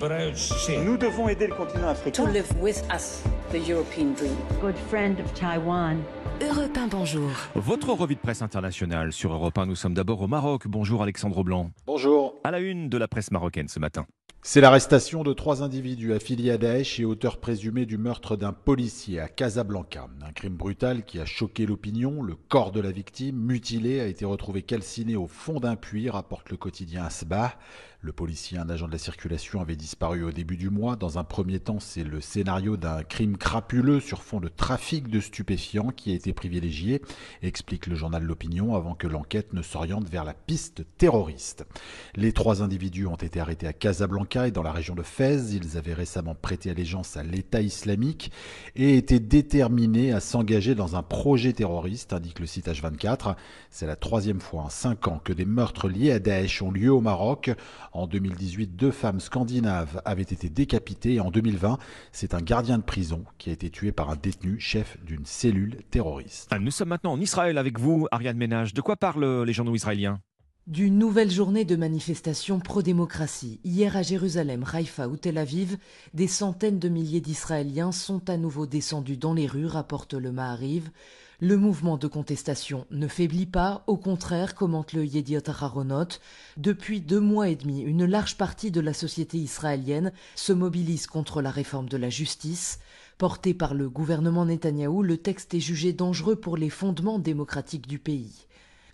Nous devons aider le continent africain. To live with us the European dream. Good friend of Taiwan. Europe 1, bonjour. Votre revue de presse internationale sur Europe 1. Nous sommes d'abord au Maroc. Bonjour Alexandre Blanc. Bonjour. À la une de la presse marocaine ce matin. C'est l'arrestation de trois individus affiliés à Daesh et auteurs présumés du meurtre d'un policier à Casablanca. Un crime brutal qui a choqué l'opinion. Le corps de la victime, mutilé, a été retrouvé calciné au fond d'un puits, rapporte le quotidien Asbah. Le policier, un agent de la circulation, avait disparu au début du mois. Dans un premier temps, c'est le scénario d'un crime crapuleux sur fond de trafic de stupéfiants qui a été privilégié, explique le journal L'Opinion, avant que l'enquête ne s'oriente vers la piste terroriste. Les trois individus ont été arrêtés à Casablanca et dans la région de Fès. Ils avaient récemment prêté allégeance à l'État islamique et étaient déterminés à s'engager dans un projet terroriste, indique le site H24. C'est la troisième fois en cinq ans que des meurtres liés à Daesh ont lieu au Maroc. En 2018, deux femmes scandinaves avaient été décapitées et en 2020, c'est un gardien de prison qui a été tué par un détenu chef d'une cellule terroriste. Nous sommes maintenant en Israël avec vous, Ariane Ménage. De quoi parlent les journaux israéliens? D'une nouvelle journée de manifestations pro-démocratie. Hier à Jérusalem, Haïfa ou Tel Aviv, des centaines de milliers d'Israéliens sont à nouveau descendus dans les rues, rapporte le Mahariv. Le mouvement de contestation ne faiblit pas, au contraire, commente le Yediot Aharonot. Depuis deux mois et demi, une large partie de la société israélienne se mobilise contre la réforme de la justice. Porté par le gouvernement Netanyahou, le texte est jugé dangereux pour les fondements démocratiques du pays.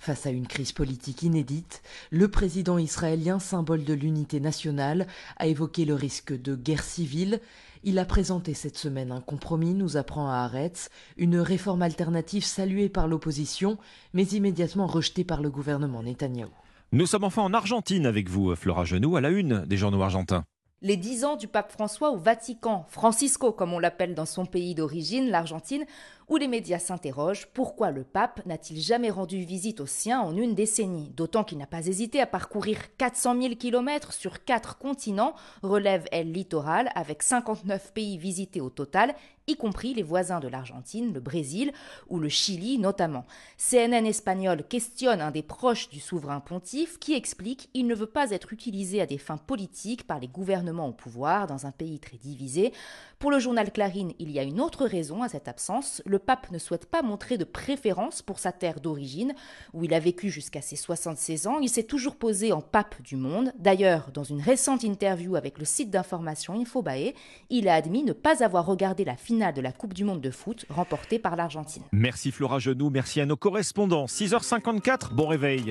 Face à une crise politique inédite, le président israélien, symbole de l'unité nationale, a évoqué le risque de guerre civile. Il a présenté cette semaine un compromis, nous apprend à Haaretz, une réforme alternative saluée par l'opposition, mais immédiatement rejetée par le gouvernement Netanyahou. Nous sommes enfin en Argentine avec vous, Flora Genoux, à la une des journaux argentins les dix ans du pape François au Vatican, Francisco comme on l'appelle dans son pays d'origine, l'Argentine, où les médias s'interrogent pourquoi le pape n'a-t-il jamais rendu visite aux siens en une décennie, d'autant qu'il n'a pas hésité à parcourir 400 000 km sur quatre continents, relève elle littoral, avec 59 pays visités au total, y compris les voisins de l'Argentine, le Brésil ou le Chili notamment. CNN espagnol questionne un des proches du souverain pontife qui explique qu'il ne veut pas être utilisé à des fins politiques par les gouvernements au pouvoir dans un pays très divisé. Pour le journal Clarín, il y a une autre raison à cette absence le pape ne souhaite pas montrer de préférence pour sa terre d'origine, où il a vécu jusqu'à ses 76 ans. Il s'est toujours posé en pape du monde. D'ailleurs, dans une récente interview avec le site d'information Infobae, il a admis ne pas avoir regardé la finale de la Coupe du monde de foot remportée par l'Argentine. Merci Flora Genoux, merci à nos correspondants. 6h54, bon réveil.